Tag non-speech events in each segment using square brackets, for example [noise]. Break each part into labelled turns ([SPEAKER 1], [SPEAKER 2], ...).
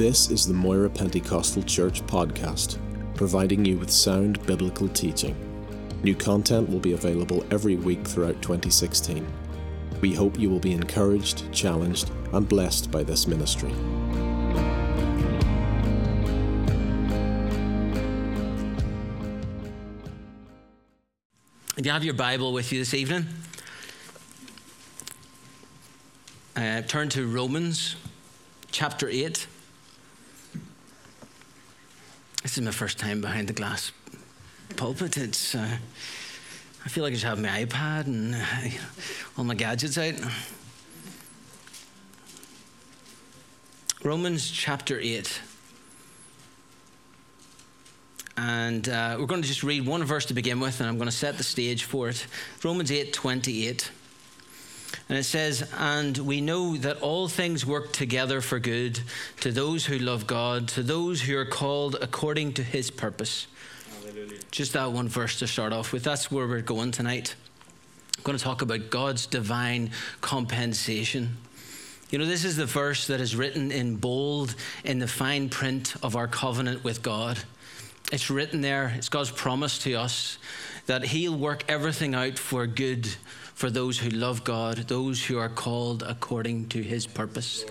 [SPEAKER 1] This is the Moira Pentecostal Church podcast, providing you with sound biblical teaching. New content will be available every week throughout 2016. We hope you will be encouraged, challenged, and blessed by this ministry.
[SPEAKER 2] If you have your Bible with you this evening, uh, turn to Romans chapter 8. This is my first time behind the glass pulpit. It's, uh, I feel like I just have my iPad and uh, [laughs] all my gadgets out. Romans chapter 8. And uh, we're going to just read one verse to begin with, and I'm going to set the stage for it. Romans 8 28. And it says, And we know that all things work together for good to those who love God, to those who are called according to his purpose. Hallelujah. Just that one verse to start off with. That's where we're going tonight. I'm going to talk about God's divine compensation. You know, this is the verse that is written in bold in the fine print of our covenant with God. It's written there, it's God's promise to us that He'll work everything out for good for those who love God, those who are called according to His purpose.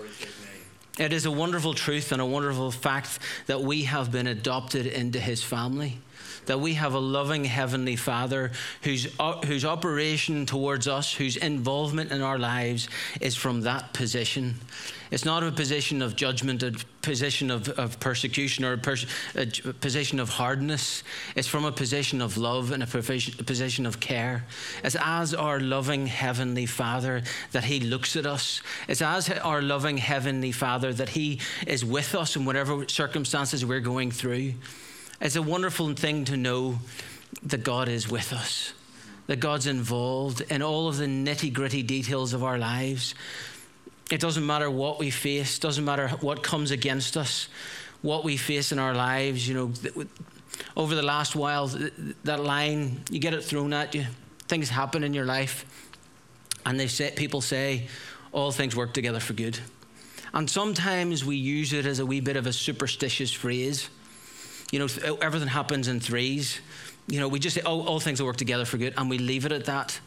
[SPEAKER 2] It is a wonderful truth and a wonderful fact that we have been adopted into His family that we have a loving Heavenly Father whose, uh, whose operation towards us, whose involvement in our lives is from that position. It's not a position of judgment, a position of, of persecution, or a, pers- a, position of hardness. It's from a position of love and a, a position of care. It's as our loving Heavenly Father that He looks at us. It's as our loving Heavenly Father that He is with us in whatever circumstances we're going through. It's a wonderful thing to know that God is with us, that God's involved in all of the nitty gritty details of our lives. It doesn't matter what we face, doesn't matter what comes against us, what we face in our lives. You know, over the last while, that line, you get it thrown at you. Things happen in your life, and they say, people say, all things work together for good. And sometimes we use it as a wee bit of a superstitious phrase you know, everything happens in threes. You know, we just say, oh, all things will work together for good, and we leave it at that.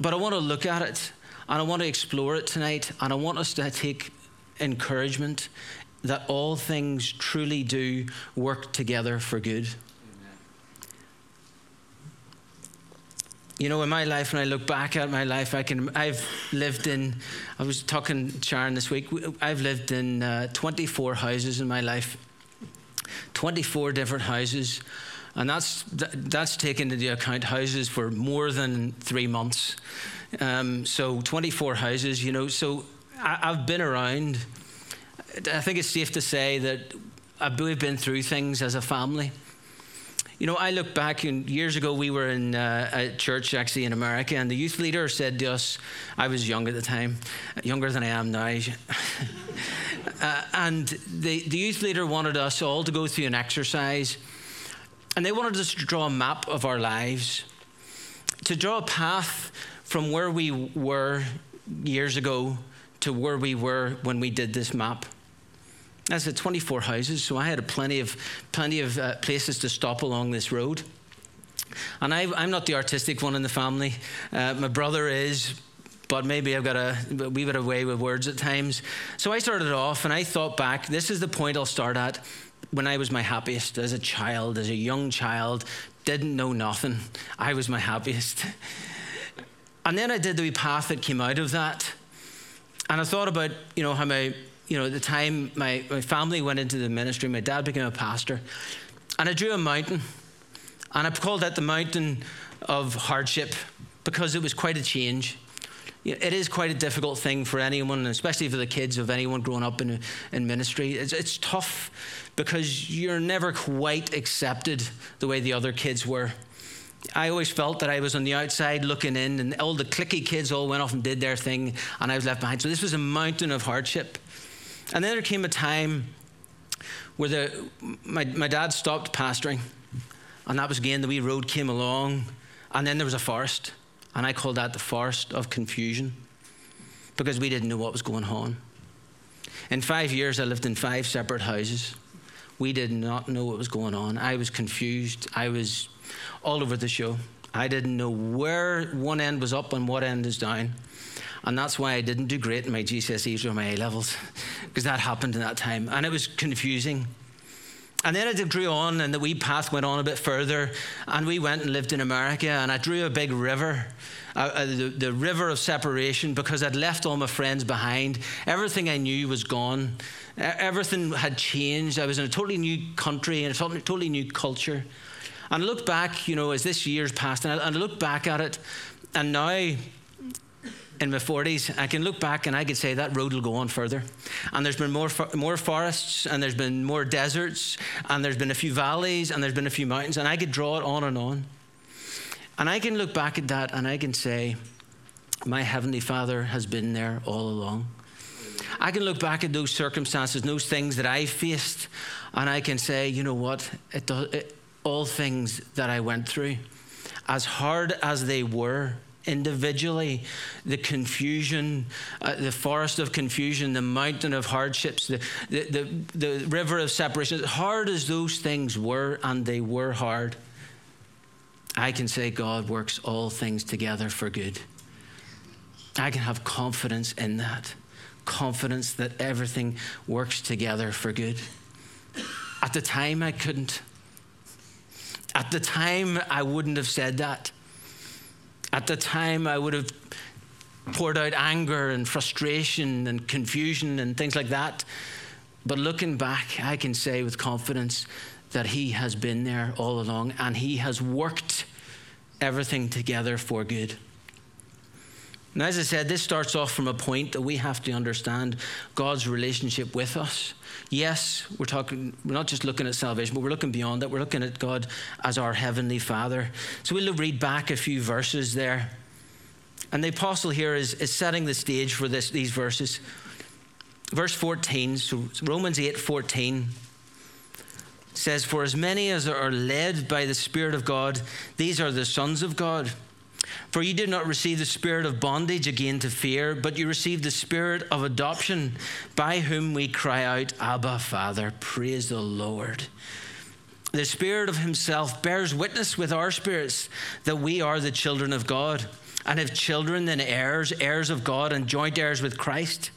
[SPEAKER 2] But I want to look at it, and I want to explore it tonight, and I want us to take encouragement that all things truly do work together for good. you know, in my life, when I look back at my life, I can. I've lived in. I was talking Sharon this week. I've lived in uh, 24 houses in my life. 24 different houses, and that's that's taken into account houses for more than three months. Um, so 24 houses, you know. So I, have been around. I think it's safe to say that we've been through things as a family. You know, I look back, and years ago we were in uh, a church actually in America, and the youth leader said to us, I was young at the time, younger than I am now. [laughs] uh, and the, the youth leader wanted us all to go through an exercise, and they wanted us to draw a map of our lives, to draw a path from where we were years ago to where we were when we did this map. I said 24 houses, so I had plenty of plenty of uh, places to stop along this road. And I, am not the artistic one in the family. Uh, my brother is, but maybe I've got a, a wee bit of way with words at times. So I started off, and I thought back. This is the point I'll start at. When I was my happiest as a child, as a young child, didn't know nothing. I was my happiest. And then I did the path that came out of that. And I thought about, you know, how my you know, at the time my, my family went into the ministry, my dad became a pastor, and I drew a mountain, and I called that the mountain of hardship because it was quite a change. It is quite a difficult thing for anyone, especially for the kids of anyone growing up in, in ministry. It's, it's tough because you're never quite accepted the way the other kids were. I always felt that I was on the outside looking in, and all the clicky kids all went off and did their thing, and I was left behind. So this was a mountain of hardship. And then there came a time where the, my, my dad stopped pastoring, and that was again the wee road came along, and then there was a forest, and I called that the forest of confusion because we didn't know what was going on. In five years, I lived in five separate houses. We did not know what was going on. I was confused. I was all over the show. I didn't know where one end was up and what end is down. And that's why I didn't do great in my GCSEs or my A levels, because that happened in that time. And it was confusing. And then it grew on, and the wee path went on a bit further, and we went and lived in America, and I drew a big river, uh, uh, the, the river of separation, because I'd left all my friends behind. Everything I knew was gone, everything had changed. I was in a totally new country and a totally new culture. And I look back, you know, as this year's passed, and I, and I look back at it, and now in my 40s, I can look back and I can say that road will go on further. And there's been more, more forests, and there's been more deserts, and there's been a few valleys, and there's been a few mountains, and I could draw it on and on. And I can look back at that and I can say, My Heavenly Father has been there all along. I can look back at those circumstances, those things that I faced, and I can say, you know what? It, it, all things that I went through, as hard as they were, individually, the confusion, uh, the forest of confusion, the mountain of hardships, the, the, the, the river of separation, as hard as those things were, and they were hard, I can say God works all things together for good. I can have confidence in that. Confidence that everything works together for good. At the time, I couldn't. At the time, I wouldn't have said that. At the time, I would have poured out anger and frustration and confusion and things like that. But looking back, I can say with confidence that He has been there all along and He has worked everything together for good. Now, as I said, this starts off from a point that we have to understand God's relationship with us. Yes, we're talking, we're not just looking at salvation, but we're looking beyond that. We're looking at God as our Heavenly Father. So we'll read back a few verses there. And the apostle here is, is setting the stage for this, these verses. Verse 14, so Romans 8 14 says, For as many as are led by the Spirit of God, these are the sons of God. For you did not receive the spirit of bondage again to fear, but you received the spirit of adoption, by whom we cry out, Abba, Father. Praise the Lord. The Spirit of Himself bears witness with our spirits that we are the children of God. And if children, then heirs, heirs of God, and joint heirs with Christ.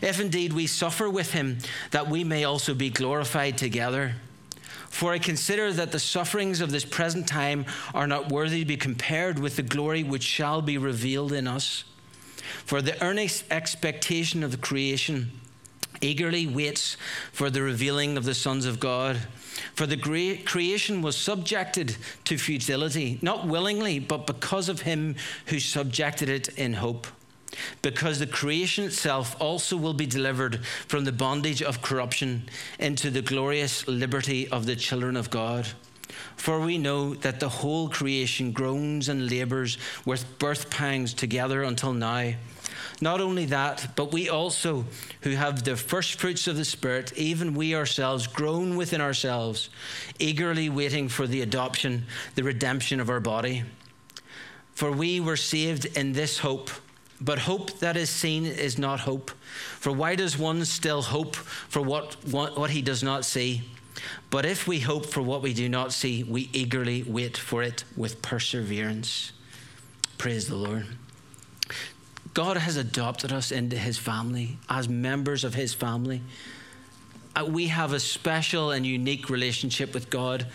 [SPEAKER 2] If indeed we suffer with Him, that we may also be glorified together. For I consider that the sufferings of this present time are not worthy to be compared with the glory which shall be revealed in us. For the earnest expectation of the creation eagerly waits for the revealing of the sons of God. For the creation was subjected to futility, not willingly, but because of him who subjected it in hope because the creation itself also will be delivered from the bondage of corruption into the glorious liberty of the children of God. For we know that the whole creation groans and labors with birth pangs together until now. Not only that, but we also, who have the first fruits of the Spirit, even we ourselves, groan within ourselves, eagerly waiting for the adoption, the redemption of our body. For we were saved in this hope. But hope that is seen is not hope. For why does one still hope for what, what, what, he does not see? But if we hope for what we do not see, we eagerly wait for it with perseverance. Praise the Lord. God has adopted us into his family as members of his family. Uh, we have a special and unique relationship with God.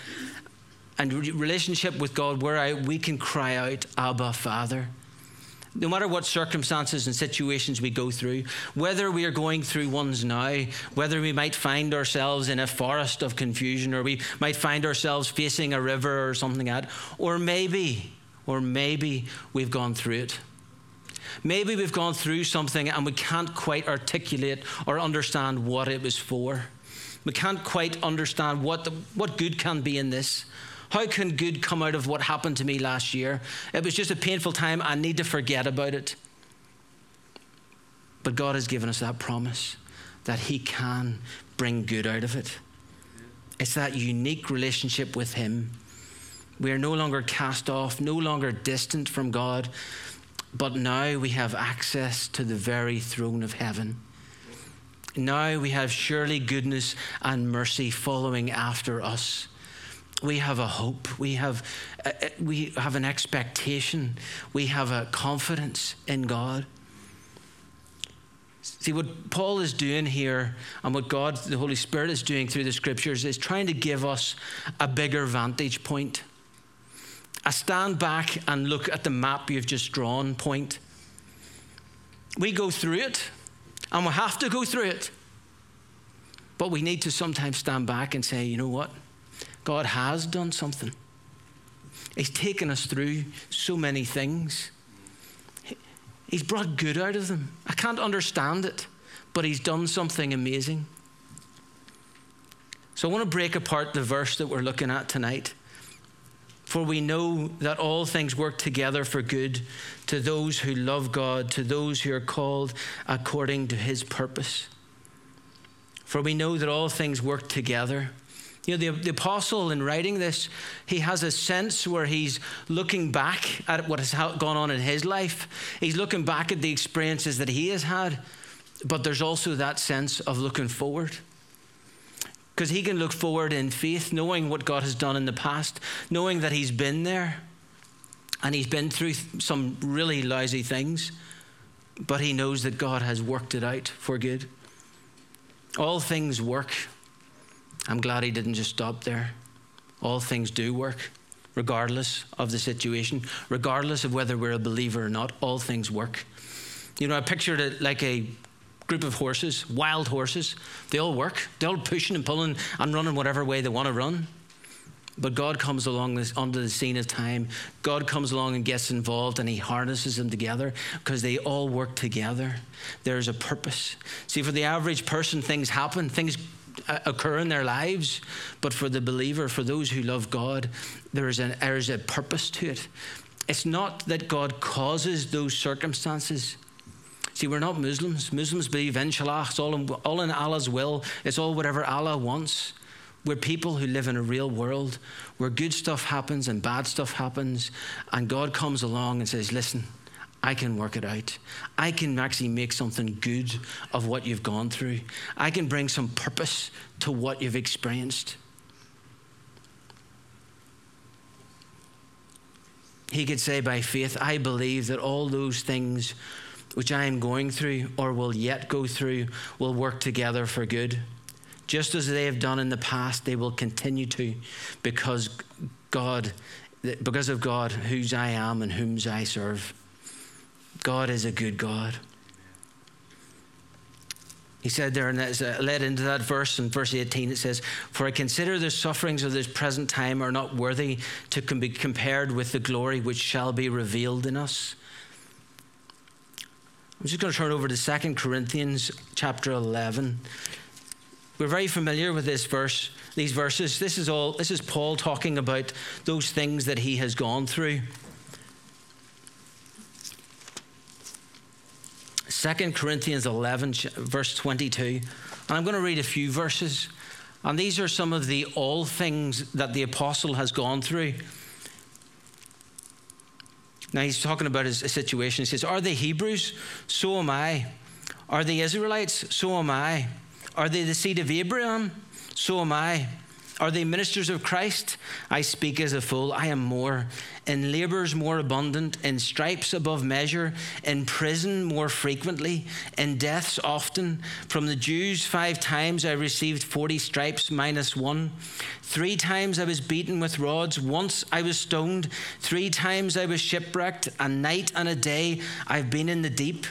[SPEAKER 2] And relationship with God where I, we can cry out, Abba, Father no matter what circumstances and situations we go through, whether we are going through ones now, whether we might find ourselves in a forest of confusion, or we might find ourselves facing a river or something like that, or maybe, or maybe we've gone through it. Maybe we've gone through something and we can't quite articulate or understand what it was for. We can't quite understand what, the, what good can be in this. How can good come out of what happened to me last year? It was just a painful time. I need to forget about it. But God has given us that promise that He can bring good out of it. It's that unique relationship with Him. We are no longer cast off, no longer distant from God, but now we have access to the very throne of heaven. Now we have surely goodness and mercy following after us. We have a hope. We have, uh, uh, we have an expectation. We have a confidence in God. See, what Paul is doing here and what God, the Holy Spirit, is doing through the scriptures is trying to give us a bigger vantage point. A stand back and look at the map you've just drawn point. We go through it and we have to go through it. But we need to sometimes stand back and say, you know what? God has done something. He's taken us through so many things. He's brought good out of them. I can't understand it, but He's done something amazing. So I want to break apart the verse that we're looking at tonight. For we know that all things work together for good to those who love God, to those who are called according to his purpose. For we know that all things work together. You know, the, the apostle, in writing this, he has a sense where he's looking back at what has gone on in his life. He's looking back at the experiences that he has had, but there's also that sense of looking forward. Because he can look forward in faith, knowing what God has done in the past, knowing that he's been there and he's been through some really lousy things, but he knows that God has worked it out for good. All things work. I'm glad he didn't just stop there. All things do work, regardless of the situation, regardless of whether we're a believer or not, all things work. You know, I pictured it like a group of horses, wild horses. They all work. They're all pushing and pulling and running whatever way they want to run. But God comes along this, onto the scene of time. God comes along and gets involved and he harnesses them together because they all work together. There's a purpose. See, for the average person, things happen, things Uh, occur in their lives. But for the believer, for those who love God, there is, an, there is a purpose to it. It's not that God causes those circumstances, See, we're not Muslims. Muslims believe, inshallah, it's all in, all in Allah's will. It's all whatever Allah wants. We're people who live in a real world where good stuff happens and bad stuff happens, and God comes along and says, Listen, I can work it out. I can actually make something good of what you've gone through. I can bring some purpose to what you've experienced. He could say by faith, I believe that all those things which I am going through or will yet go through will work together for good. Just as they have done in the past, they will continue to because God, because of God, whose I am and whom I serve. God is a good God. He said there, and uh, led into that verse in verse 18, it says, For I consider the sufferings of this present time are not worthy to be compared with the glory which shall be revealed in us. I'm just going to turn over to 2 Corinthians chapter 11. We're very familiar with this verse, these verses. This is all this is Paul talking about those things that he has gone through. 2 Corinthians 11, verse 22. And I'm going to read a few verses. And these are some of the all things that the apostle has gone through. Now he's talking about his situation. He says, Are they Hebrews? So am I. Are they Israelites? So am I. Are they the seed of Abraham? So am I. Are they ministers of Christ? I speak as a fool. I am more. In labors more abundant, in stripes above measure, in prison more frequently, in deaths often. From the Jews, five times I received 40 stripes minus one. Three times I was beaten with rods. Once I was stoned. Three times I was shipwrecked. A night and a day I've been in the deep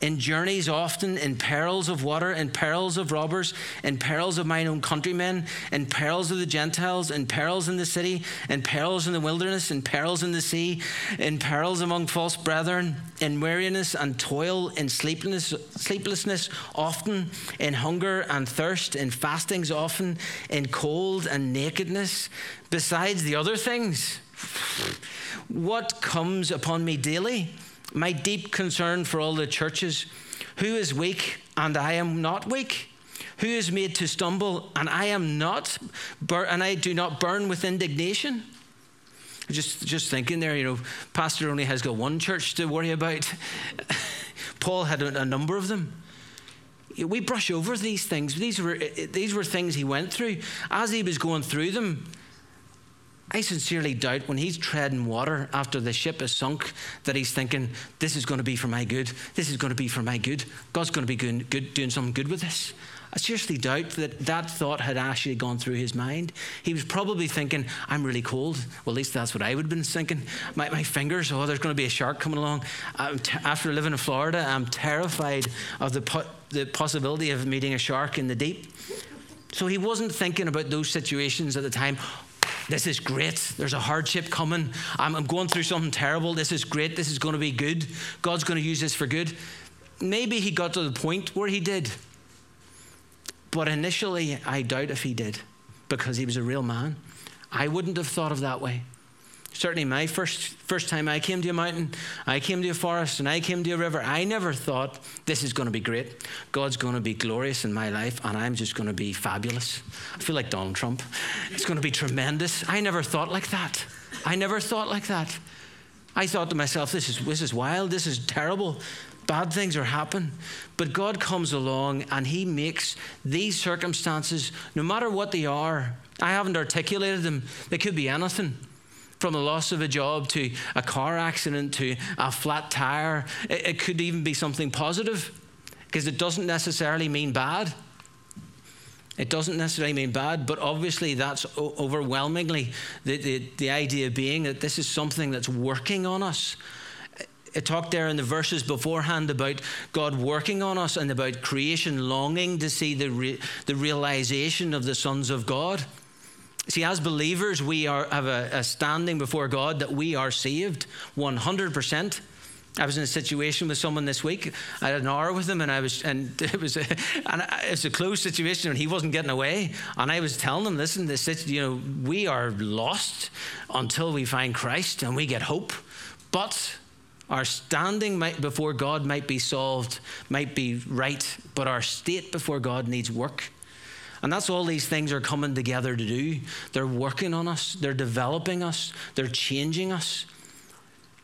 [SPEAKER 2] in journeys often, in perils of water, in perils of robbers, in perils of mine own countrymen, in perils of the Gentiles, in perils in the city, in perils in the wilderness, in perils in the sea, in perils among false brethren, in weariness and toil, in sleeplessness, sleeplessness often, in hunger and thirst, in fastings often, in cold and nakedness, besides the other things. What comes upon me daily? My deep concern for all the churches. Who is weak and I am not weak? Who is made to stumble and I am not, bur- and I do not burn with indignation? Just, just thinking there, you know, Pastor only has got one church to worry about. [laughs] Paul had a, a number of them. We brush over these things. These were, these were things he went through. As he was going through them, I sincerely doubt when he's treading water after the ship is sunk that he's thinking, this is going to be for my good. This is going to be for my good. God's going to be good, good, doing something good with this. I seriously doubt that that thought had actually gone through his mind. He was probably thinking, I'm really cold. Well, at least that's what I would have been thinking. My, my fingers, oh, there's going to be a shark coming along. T- after living in Florida, I'm terrified of the, po- the possibility of meeting a shark in the deep. So he wasn't thinking about those situations at the time. This is great. There's a hardship coming. I'm, I'm going through something terrible. This is great. This is going to be good. God's going to use this for good. Maybe he got to the point where he did. But initially, I doubt if he did because he was a real man. I wouldn't have thought of that way. Certainly, my first, first time I came to a mountain, I came to a forest, and I came to a river, I never thought this is going to be great. God's going to be glorious in my life, and I'm just going to be fabulous. I feel like Donald Trump. It's going to be tremendous. I never thought like that. I never thought like that. I thought to myself, this is, this is wild, this is terrible. Bad things are happening. But God comes along and He makes these circumstances, no matter what they are, I haven't articulated them, they could be anything. From the loss of a job to a car accident to a flat tire. It, it could even be something positive because it doesn't necessarily mean bad. It doesn't necessarily mean bad, but obviously that's overwhelmingly the, the, the idea being that this is something that's working on us it talked there in the verses beforehand about God working on us and about creation longing to see the, re- the realization of the sons of God. See, as believers, we are, have a, a standing before God that we are saved 100%. I was in a situation with someone this week. I had an hour with him, and I was, and [laughs] it was, a, and it was a closed situation, and he wasn't getting away. And I was telling him, "Listen, this, is you know, we are lost until we find Christ, and we get hope. But our standing might, before God might be solved, might be right, but our state before God needs work. And that's all these things are coming together to do. They're working on us, they're developing us, they're changing us.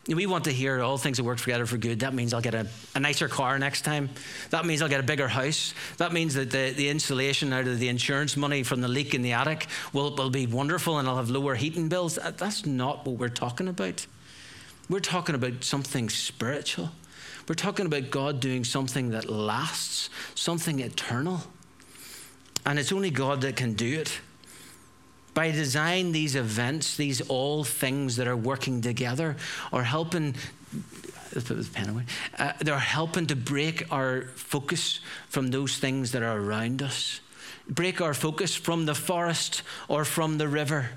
[SPEAKER 2] We want to hear all things that work together for good. That means I'll get a, a nicer car next time. That means I'll get a bigger house. That means that the, the insulation out of the insurance money from the leak in the attic will, will be wonderful and I'll have lower heating bills. That's not what we're talking about. We're talking about something spiritual. We're talking about God doing something that lasts, something eternal. And it's only God that can do it. By design, these events, these all things that are working together, are helping. Uh, they're helping to break our focus from those things that are around us, break our focus from the forest or from the river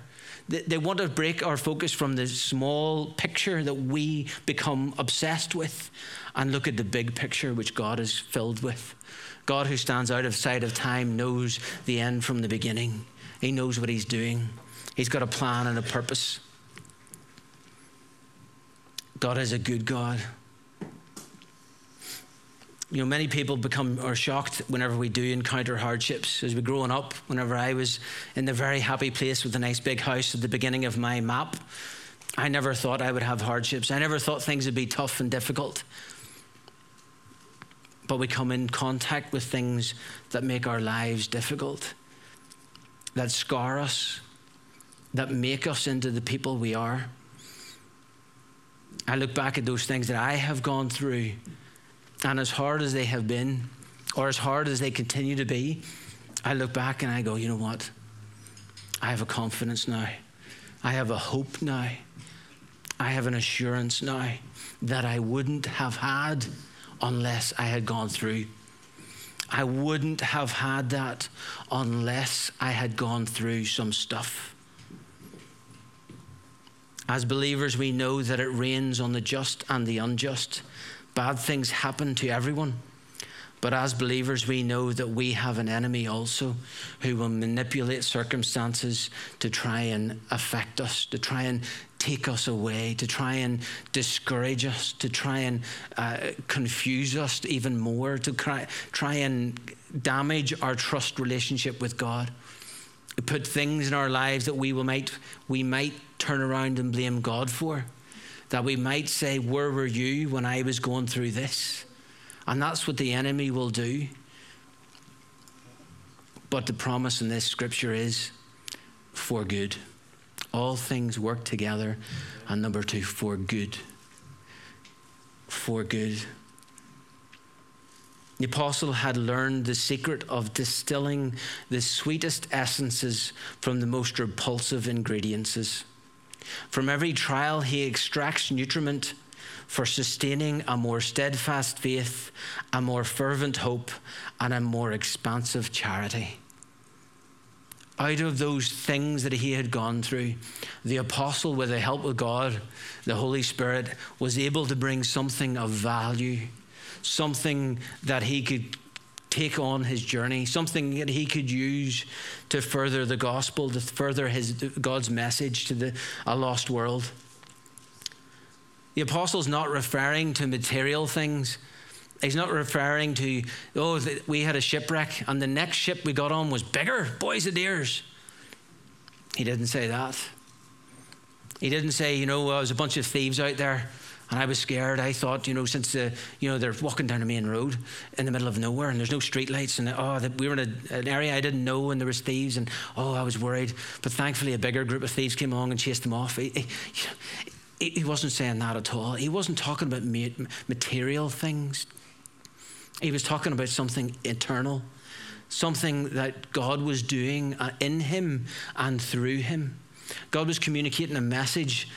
[SPEAKER 2] they want to break our focus from the small picture that we become obsessed with and look at the big picture which God is filled with. God, who stands out of sight of time, knows the end from the beginning. He knows what He's doing, He's got a plan and a purpose. God is a good God you know, many people become are shocked whenever we do encounter hardships. As we're growing up, whenever I was in the very happy place with a nice big house at the beginning of my map, I never thought I would have hardships. I never thought things would be tough and difficult. But we come in contact with things that make our lives difficult, that scar us, that make us into the people we are. I look back at those things that I have gone through and as hard as they have been, or as hard as they continue to be, I look back and I go, you know what? I have a confidence now. I have a hope now. I have an assurance now that I wouldn't have had unless I had gone through. I wouldn't have had that unless I had gone through some stuff. As believers, we know that it rains on the just and the unjust. Bad things happen to everyone. But as believers, we know that we have an enemy also who will manipulate circumstances to try and affect us, to try and take us away, to try and discourage us, to try and uh, confuse us even more, to try, and damage our trust relationship with God. Put things in our lives that we will might we might turn around and blame God for that we might say, Where were you when I was going through this? And that's what the enemy will do. But the promise in this scripture is for good. All things work together. And number two, for good. For good. The apostle had learned the secret of distilling the sweetest essences from the most repulsive ingredients. From every trial, he extracts nutriment for sustaining a more steadfast faith, a more fervent hope, and a more expansive charity. Out of those things that he had gone through, the apostle, with the help of God, the Holy Spirit, was able to bring something of value something that he could take on his journey, something that he could use to further the gospel, to further his God's message to the, a lost world. The apostle's not referring to material things. He's not referring to, oh, we had a shipwreck and the next ship we got on was bigger, boys and dears. He didn't say that. He didn't say, you know, well, was a bunch of thieves out there and I was scared. I thought, you know, since the, you know, they're walking down the main road in the middle of nowhere and there's no street lights and oh, that we were in a, an area I didn't know and there was thieves and oh, I was worried. But thankfully, a bigger group of thieves came along and chased them off. He, he, he wasn't saying that at all. He wasn't talking about material things. He was talking about something eternal, something that God was doing uh, in him and through him. God was communicating a message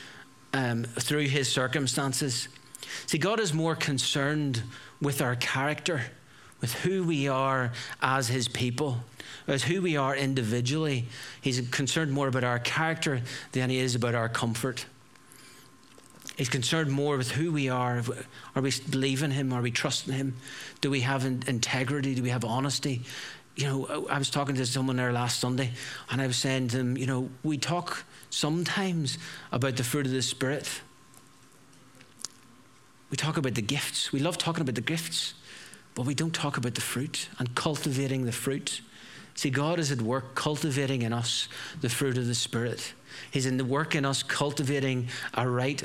[SPEAKER 2] um, through his circumstances. See, God is more concerned with our character, with who we are as his people, as who we are individually. He's concerned more about our character than he is about our comfort. He's concerned more with who we are. Are we believing Him? Are we trusting Him? Do we have integrity? Do we have honesty? You know, I was talking to someone there last Sunday, and I was saying to them, you know, we talk sometimes about the fruit of the Spirit. We talk about the gifts. We love talking about the gifts, but we don't talk about the fruit and cultivating the fruit. See, God is at work cultivating in us the fruit of the Spirit. He's in the work in us cultivating a right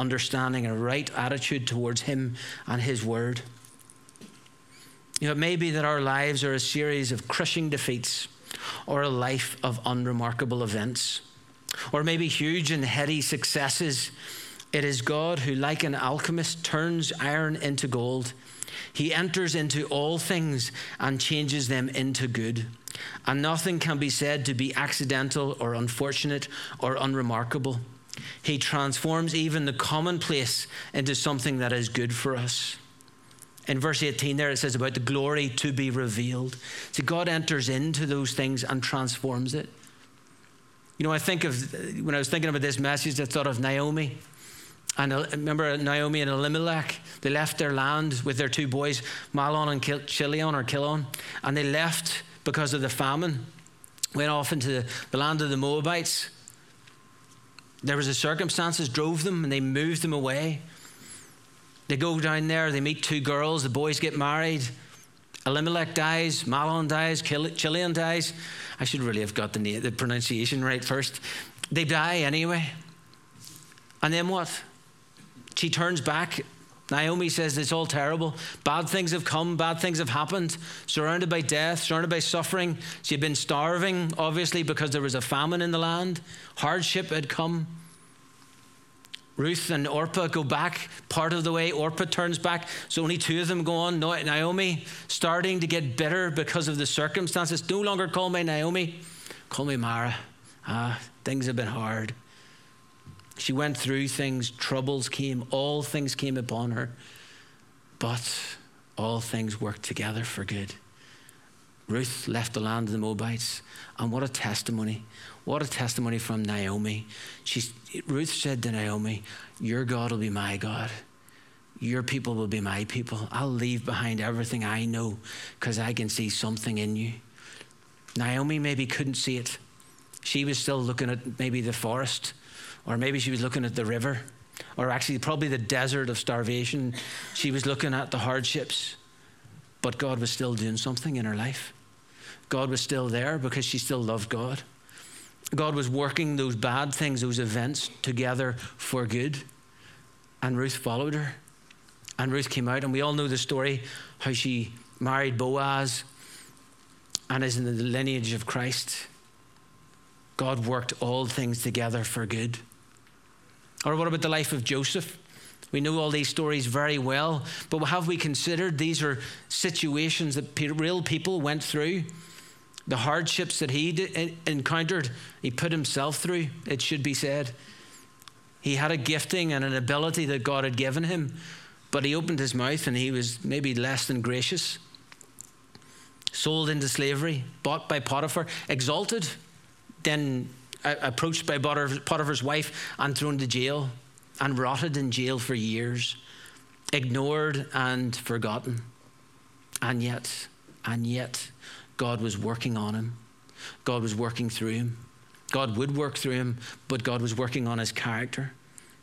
[SPEAKER 2] understanding, a right attitude towards Him and His Word. You know, it may be that our lives are a series of crushing defeats or a life of unremarkable events or maybe huge and heady successes. It is God who, like an alchemist, turns iron into gold. He enters into all things and changes them into good. And nothing can be said to be accidental or unfortunate or unremarkable. He transforms even the commonplace into something that is good for us. In verse 18, there it says about the glory to be revealed. See, God enters into those things and transforms it. You know, I think of, when I was thinking about this message, I thought of Naomi. And uh, remember Naomi and Elimelech? They left their land with their two boys, Mahlon and Chilion or Kilon, and they left because of the famine. Went off into the land of the Moabites. There was a circumstances drove them and they moved them away. They go down there, they meet two girls, the boys get married. Elimelech dies, Mahlon dies, Chilion dies. I should really have got the, name, the pronunciation right first. They die anyway. And then what? She turns back. Naomi says it's all terrible. Bad things have come, bad things have happened. Surrounded by death, surrounded by suffering. She had been starving, obviously, because there was a famine in the land. Hardship had come. Ruth and Orpah go back part of the way. Orpah turns back. So only two of them go on. Naomi starting to get bitter because of the circumstances. No longer call me Naomi, call me Mara. Ah, things have been hard. She went through things, troubles came, all things came upon her. But all things worked together for good. Ruth left the land of the Moabites. And what a testimony. What a testimony from Naomi. She's, Ruth said to Naomi, Your God will be my God. Your people will be my people. I'll leave behind everything I know because I can see something in you. Naomi maybe couldn't see it. She was still looking at maybe the forest, or maybe she was looking at the river, or actually probably the desert of starvation. She was looking at the hardships, but God was still doing something in her life. God was still there because she still loved God. God was working those bad things, those events together for good. And Ruth followed her. And Ruth came out, and we all know the story how she married Boaz. and is in the lineage of Christ. God worked all things together for good. Or what about the life of Joseph? We know all these stories very well, but have we considered these are situations that real people went through? The hardships that he encountered, he put himself through, it should be said. He had a gifting and an ability that God had given him, but he opened his mouth and he was maybe less than gracious. Sold into slavery, bought by Potiphar, exalted, then approached by Potiphar's wife and thrown to jail and rotted in jail for years, ignored and forgotten. And yet, and yet, God was working on him. God was working through him. God would work through him, but God was working on his character.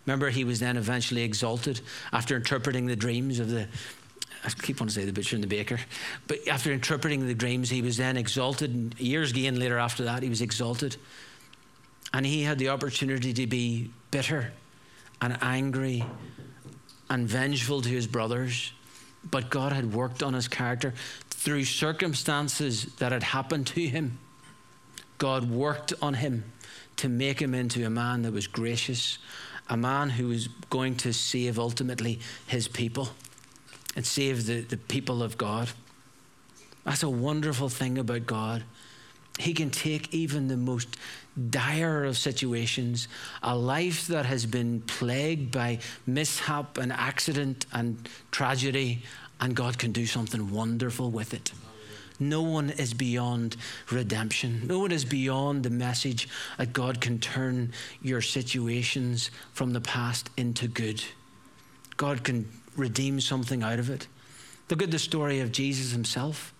[SPEAKER 2] Remember, he was then eventually exalted after interpreting the dreams of the. I keep wanting to say the butcher and the baker, but after interpreting the dreams, he was then exalted. Years again later, after that, he was exalted, and he had the opportunity to be bitter and angry and vengeful to his brothers. But God had worked on his character through circumstances that had happened to him. God worked on him to make him into a man that was gracious, a man who was going to save ultimately his people and save the, the people of God. That's a wonderful thing about God. He can take even the most dire of situations, a life that has been plagued by mishap and accident and tragedy, and God can do something wonderful with it. No one is beyond redemption. No one is beyond the message that God can turn your situations from the past into good. God can redeem something out of it. Look at the story of Jesus himself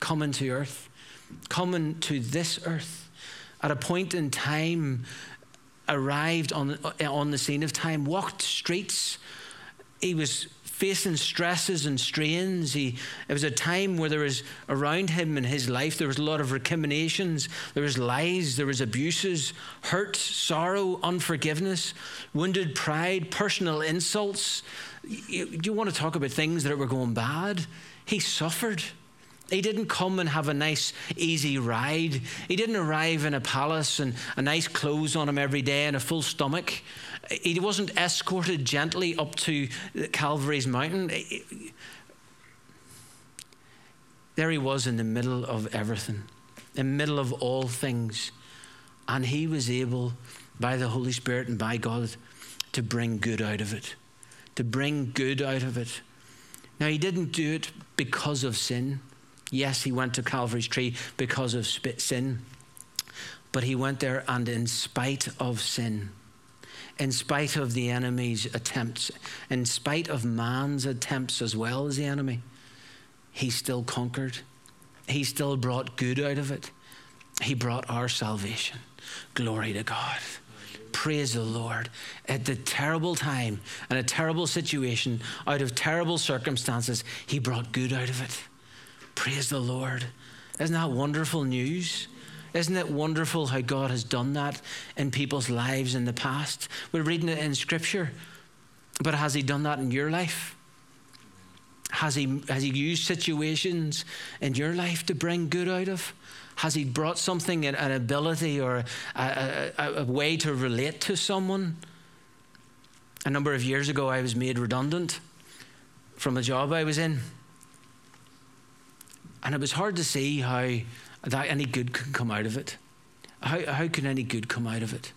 [SPEAKER 2] coming to earth, coming to this earth at a point in time arrived on, on the scene of time, walked streets. He was facing stresses and strains. He, it was a time where there was around him in his life, there was a lot of recriminations, there was lies, there was abuses, hurt, sorrow, unforgiveness, wounded pride, personal insults. You, you want to talk about things that were going bad? He suffered. He didn't come and have a nice, easy ride. He didn't arrive in a palace and a nice clothes on him every day and a full stomach. He wasn't escorted gently up to Calvary's mountain. There he was in the middle of everything, in the middle of all things. And he was able, by the Holy Spirit and by God, to bring good out of it. To bring good out of it. Now, he didn't do it because of sin. Yes, he went to Calvary's tree because of sin, but he went there and in spite of sin, in spite of the enemy's attempts, in spite of man's attempts as well as the enemy, he still conquered. He still brought good out of it. He brought our salvation. Glory to God. Praise the Lord. At the terrible time and a terrible situation, out of terrible circumstances, He brought good out of it. Praise the Lord. Isn't that wonderful news? Isn't it wonderful how God has done that in people's lives in the past? We're reading it in Scripture, but has He done that in your life? Has He, has he used situations in your life to bring good out of? Has He brought something, an ability or a, a, a way to relate to someone? A number of years ago, I was made redundant from a job I was in. And it was hard to see how that any good could come out of it. How, how can any good come out of it?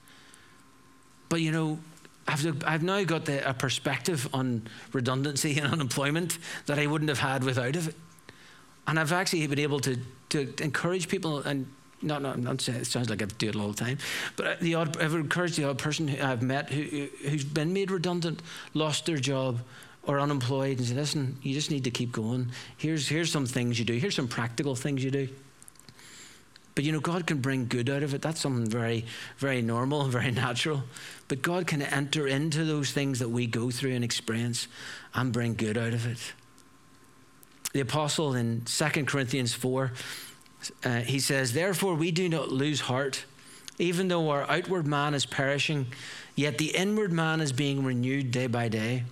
[SPEAKER 2] But you know, I've, I've now got the, a perspective on redundancy and [laughs] unemployment that I wouldn't have had without of it. And I've actually been able to, to encourage people and not, not, not saying it sounds like I do it all the time, but uh, the odd, I've encouraged the odd person who I've met who, who's been made redundant, lost their job, or unemployed and say, listen, you just need to keep going. Here's, here's some things you do. Here's some practical things you do. But you know, God can bring good out of it. That's something very, very normal and very natural. But God can enter into those things that we go through and experience and bring good out of it. The apostle in 2 Corinthians 4, uh, he says, Therefore we do not lose heart, even though our outward man is perishing, yet the inward man is being renewed day by day.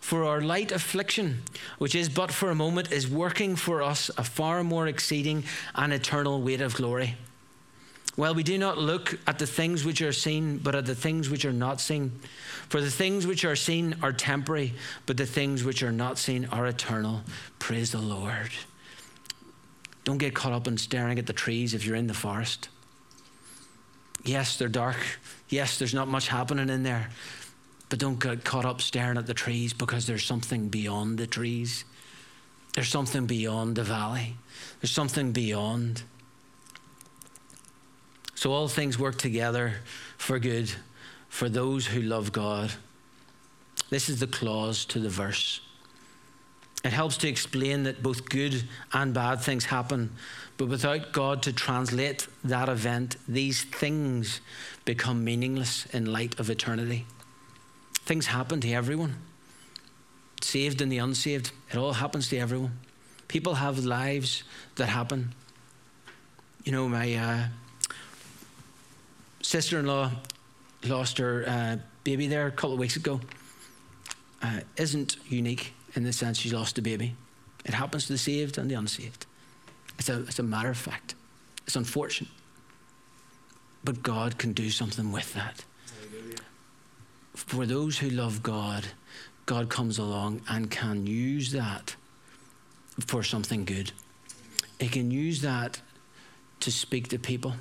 [SPEAKER 2] For our light affliction, which is but for a moment, is working for us a far more exceeding and eternal weight of glory. Well, we do not look at the things which are seen, but at the things which are not seen. For the things which are seen are temporary, but the things which are not seen are eternal. Praise the Lord. Don't get caught up in staring at the trees if you're in the forest. Yes, they're dark. Yes, there's not much happening in there. But don't get caught up staring at the trees because there's something beyond the trees. There's something beyond the valley. There's something beyond. So all things work together for good for those who love God. This is the clause to the verse. It helps to explain that both good and bad things happen, but without God to translate that event, these things become meaningless in light of eternity. Things happen to everyone, saved and the unsaved. It all happens to everyone. People have lives that happen. You know, my uh, sister in law lost her uh, baby there a couple of weeks ago. Uh, isn't unique in the sense she lost a baby. It happens to the saved and the unsaved. It's a, it's a matter of fact. It's unfortunate. But God can do something with that. For those who love God, God comes along and can use that for something good. He can use that to speak to people,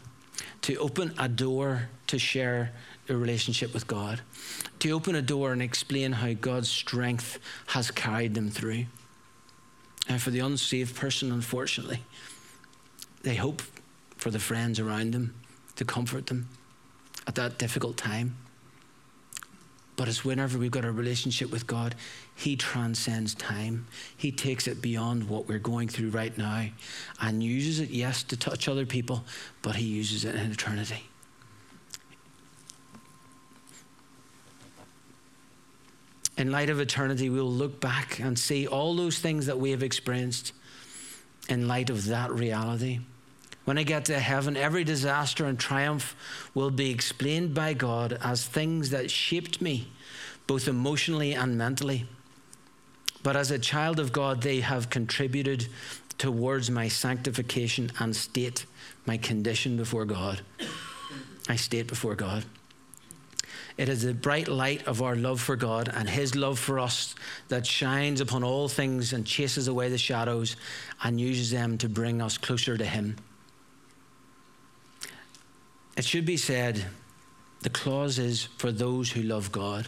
[SPEAKER 2] to open a door to share a relationship with God, to open a door and explain how God's strength has carried them through. And for the unsaved person, unfortunately, they hope for the friends around them to comfort them at that difficult time. But it's whenever we've got a relationship with God, He transcends time. He takes it beyond what we're going through right now and uses it, yes, to touch other people, but He uses it in eternity. in light of eternity, we'll look back and see all those things that we have experienced in light of that reality. When I get to heaven, every disaster and triumph will be explained by God as things that shaped me, both emotionally and mentally. But as a child of God, they have contributed towards my sanctification and state, my condition before God. I state before God. It is the bright light of our love for God and His love for us that shines upon all things and chases away the shadows and uses them to bring us closer to Him. It should be said the clause is for those who love God.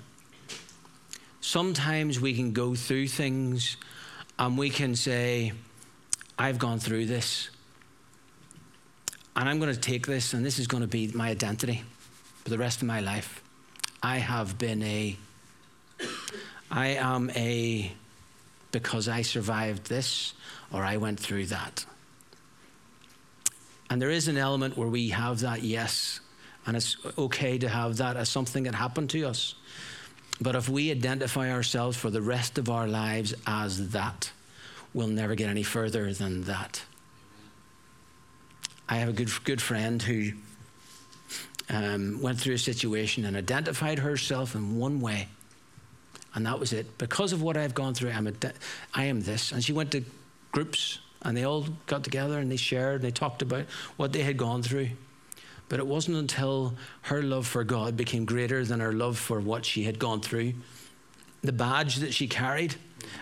[SPEAKER 2] Sometimes we can go through things and we can say, I've gone through this. And I'm going to take this, and this is going to be my identity for the rest of my life. I have been a, I am a, because I survived this or I went through that. And there is an element where we have that, yes, and it's okay to have that as something that happened to us. But if we identify ourselves for the rest of our lives as that, we'll never get any further than that. I have a good, good friend who um, went through a situation and identified herself in one way. And that was it. Because of what I've gone through, I'm a, I am this. And she went to groups and they all got together and they shared and they talked about what they had gone through. But it wasn't until her love for God became greater than her love for what she had gone through, the badge that she carried.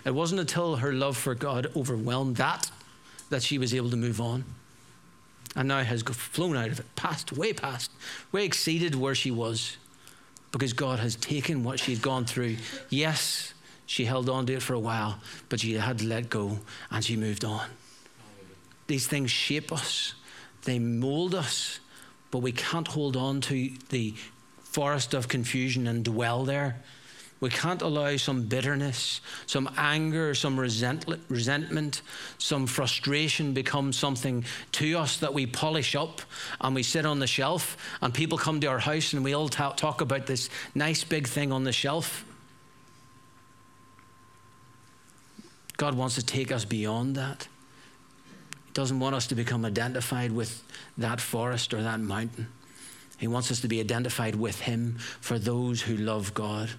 [SPEAKER 2] It wasn't until her love for God overwhelmed that that she was able to move on and now has flown out of it, past, way past, way exceeded where she was because God has taken what she'd gone through. Yes, she held on to it for a while, but she had to let go and she moved on. These things shape us, they mold us, but we can't hold on to the forest of confusion and dwell there. We can't allow some bitterness, some anger, some resentment, some frustration become something to us that we polish up and we sit on the shelf and people come to our house and we all talk about this nice big thing on the shelf. God wants to take us beyond that. Doesn't want us to become identified with that forest or that mountain. He wants us to be identified with Him for those who love God.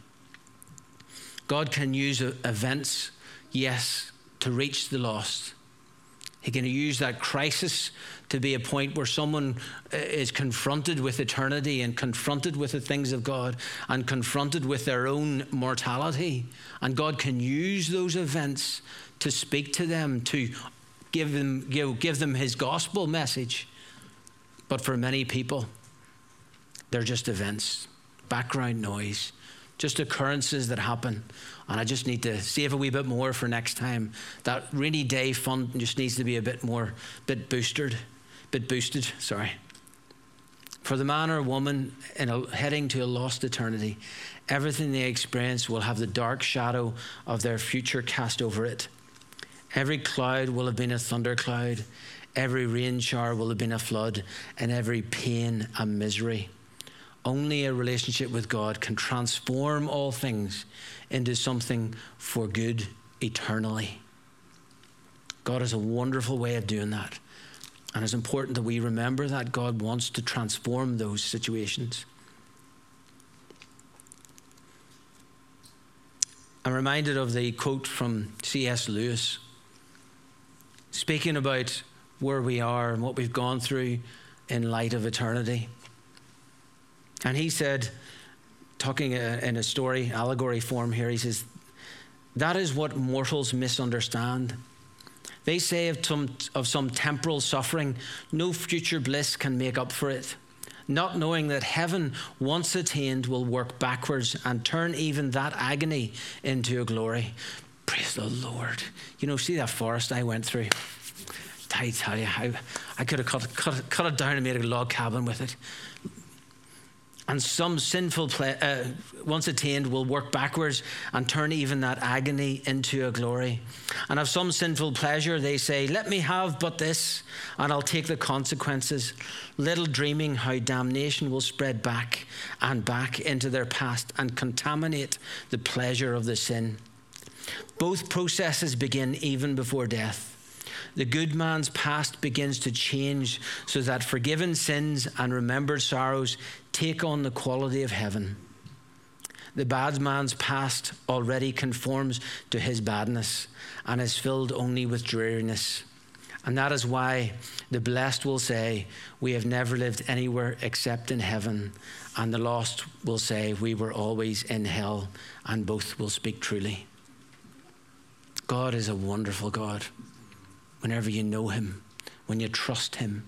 [SPEAKER 2] God can use events, yes, to reach the lost. He can use that crisis to be a point where someone uh, is confronted with eternity and confronted with the things of God and confronted with their own mortality. And God can use those events to speak to them, to give them, give, give them His gospel message. But for many people, they're just events, background noise, just occurrences that happen. And I just need to save a wee bit more for next time. That rainy day fund just needs to be a bit more, bit boosted, bit boosted, sorry. For the man or woman in a, heading to a lost eternity, everything they experience will have the dark shadow of their future cast over it. Every cloud will have been a thundercloud, every rain shower will have been a flood, and every pain a misery. Only a relationship with God can transform all things into something for good eternally. God has a wonderful way of doing that. And it's important that we remember that God wants to transform those situations. I'm reminded of the quote from C.S. Lewis speaking about where we are and what we've gone through in light of eternity. And he said, talking uh, in a story, allegory form here, he says, That is what mortals misunderstand. They say of some, of some temporal suffering, no future bliss can make up for it. Not knowing that heaven, once attained, will work backwards and turn even that agony into a glory. Praise the Lord. You know, see that forest I went through? I tell you, I, I could have cut, cut, cut it down and made a log cabin with it. And some sinful, ple- uh, once attained, will work backwards and turn even that agony into a glory. And of some sinful pleasure, they say, Let me have but this, and I'll take the consequences, little dreaming how damnation will spread back and back into their past and contaminate the pleasure of the sin. Both processes begin even before death. The good man's past begins to change so that forgiven sins and remembered sorrows take on the quality of heaven. The bad man's past already conforms to his badness and is filled only with dreariness. And that is why the blessed will say, We have never lived anywhere except in heaven. And the lost will say, We were always in hell. And both will speak truly. God is a wonderful God whenever you know Him, when you trust Him,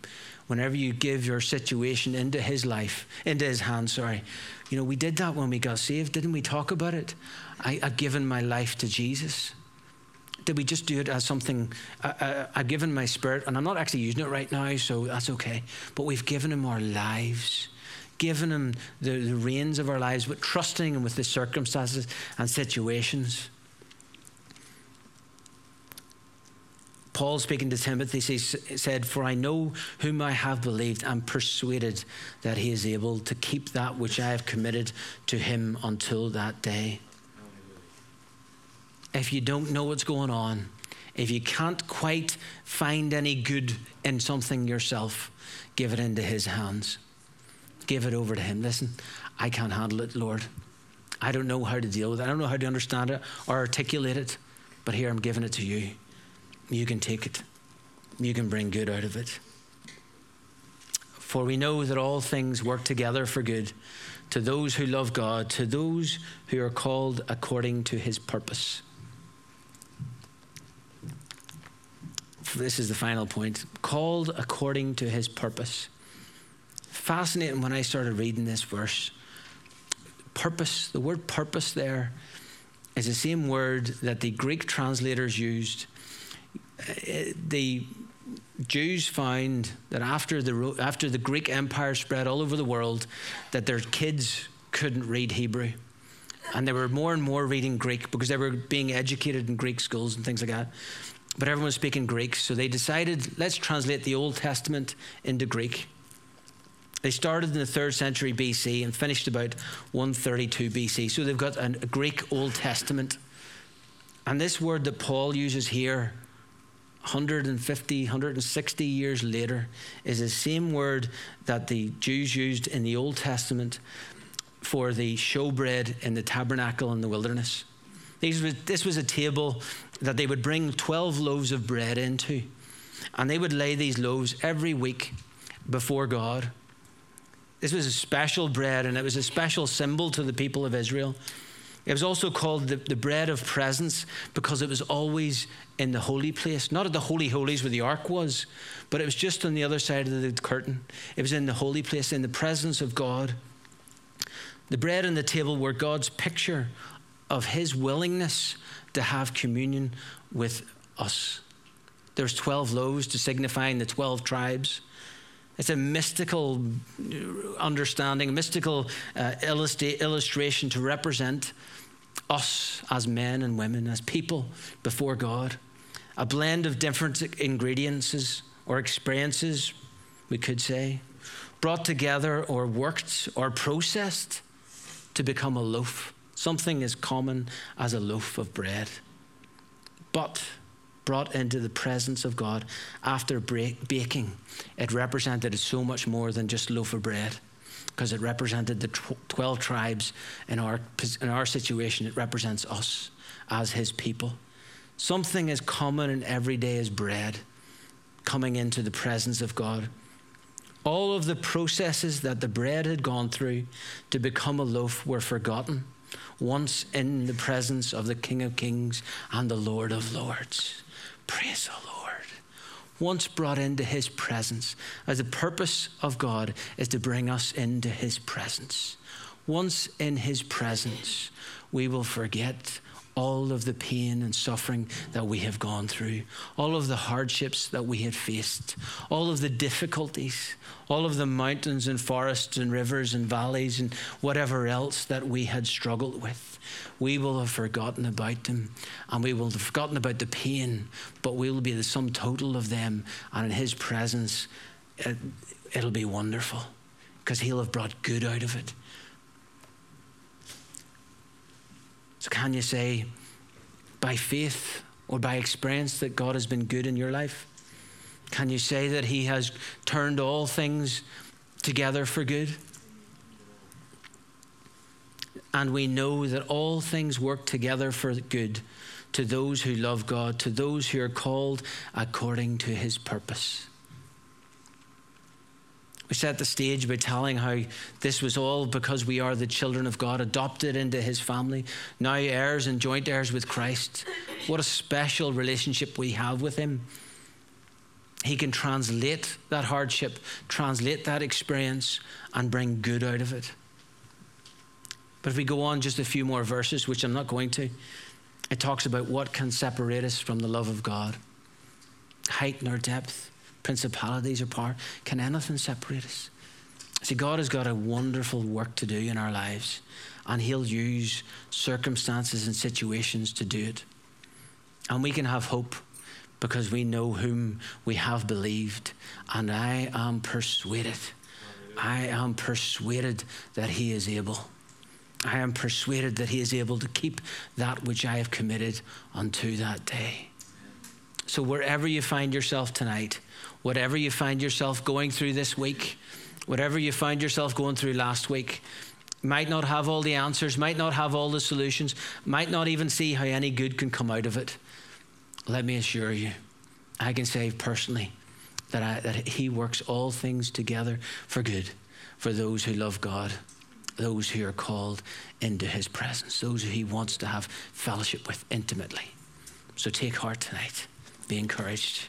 [SPEAKER 2] whenever you give your situation into His life, into His hands, sorry. You know, we did that when we got saved, didn't we talk about it? I, I've given my life to Jesus. Did we just do it as something? I, have given my spirit, and I'm not actually using it right now, so that's okay. But we've given Him our lives given him the, the reins of our lives, but trusting him with the circumstances and situations. Paul, speaking to Timothy, says, said, For I know whom I have believed and persuaded that he is able to keep that which I have committed to him until that day. If you don't know what's going on, if you can't quite find any good in something yourself, give it into his hands. Give it over to him. Listen, I can't handle it, Lord. I don't know how to deal with it. I don't know how to understand it or articulate it, but here I'm giving it to you you can take it. You can bring good out of it. For we know that all things work together for good to those who love God, to those who are called according to his purpose. This is the final point called according to his purpose. Fascinating when I started reading this verse. Purpose, the word purpose there is the same word that the Greek translators used the Jews found that after the, after the Greek Empire spread all over the world, that their kids couldn't read Hebrew. And they were more and more reading Greek because they were being educated in Greek schools and things like that. But everyone was speaking Greek, so they decided let's translate the Old Testament into Greek. They started in the third century BC and finished about 132 BC. So they've got a Greek Old Testament. And this word that Paul uses here 150, 160 years later is the same word that the Jews used in the Old Testament for the showbread in the tabernacle in the wilderness. Was, this was a table that they would bring 12 loaves of bread into, and they would lay these loaves every week before God. This was a special bread, and it was a special symbol to the people of Israel. It was also called the, the bread of presence because it was always in the holy place, not at the holy holies where the ark was, but it was just on the other side of the curtain. It was in the holy place, in the presence of God. The bread and the table were God's picture of his willingness to have communion with us. There's 12 loaves to signifying the 12 tribes. It's a mystical understanding, a mystical uh, illustration to represent us as men and women, as people before God. A blend of different ingredients or experiences, we could say, brought together or worked or processed to become a loaf, something as common as a loaf of bread. But brought into the presence of God after baking, it represented so much more than just loaf of bread because it represented the 12 tribes in our, in our situation. It represents us as his people. Something as common and everyday as bread coming into the presence of God. All of the processes that the bread had gone through to become a loaf were forgotten once in the presence of the King of Kings and the Lord of Lords. Praise the Lord. Once brought into his presence, as the purpose of God is to bring us into his presence. Once in his presence, we will forget all of the pain and suffering that we have gone through, all of the hardships that we had faced, all of the difficulties, all of the mountains and forests and rivers and valleys and whatever else that we had struggled with. We will have forgotten about them and we will have forgotten about the pain, but we will be the sum total of them. And in His presence, it, it'll be wonderful because He'll have brought good out of it. So, can you say by faith or by experience that God has been good in your life? Can you say that He has turned all things together for good? And we know that all things work together for good to those who love God, to those who are called according to His purpose. We set the stage by telling how this was all because we are the children of God, adopted into his family, now heirs and joint heirs with Christ. What a special relationship we have with him. He can translate that hardship, translate that experience, and bring good out of it. But if we go on just a few more verses, which I'm not going to, it talks about what can separate us from the love of God height nor depth principalities or power. Can anything separate us? See, God has got a wonderful work to do in our lives, and He'll use circumstances and situations to do it. And we can have hope because we know whom we have believed. And I am persuaded, I am persuaded that He is able. I am persuaded that He is able to keep that which I have committed unto that day. So, wherever you find yourself tonight, whatever you find yourself going through this week, whatever you find yourself going through last week, might not have all the answers, might not have all the solutions, might not even see how any good can come out of it. Let me assure you, I can say personally that, I, that He works all things together for good for those who love God, those who are called into His presence, those who He wants to have fellowship with intimately. So take heart tonight. Be encouraged.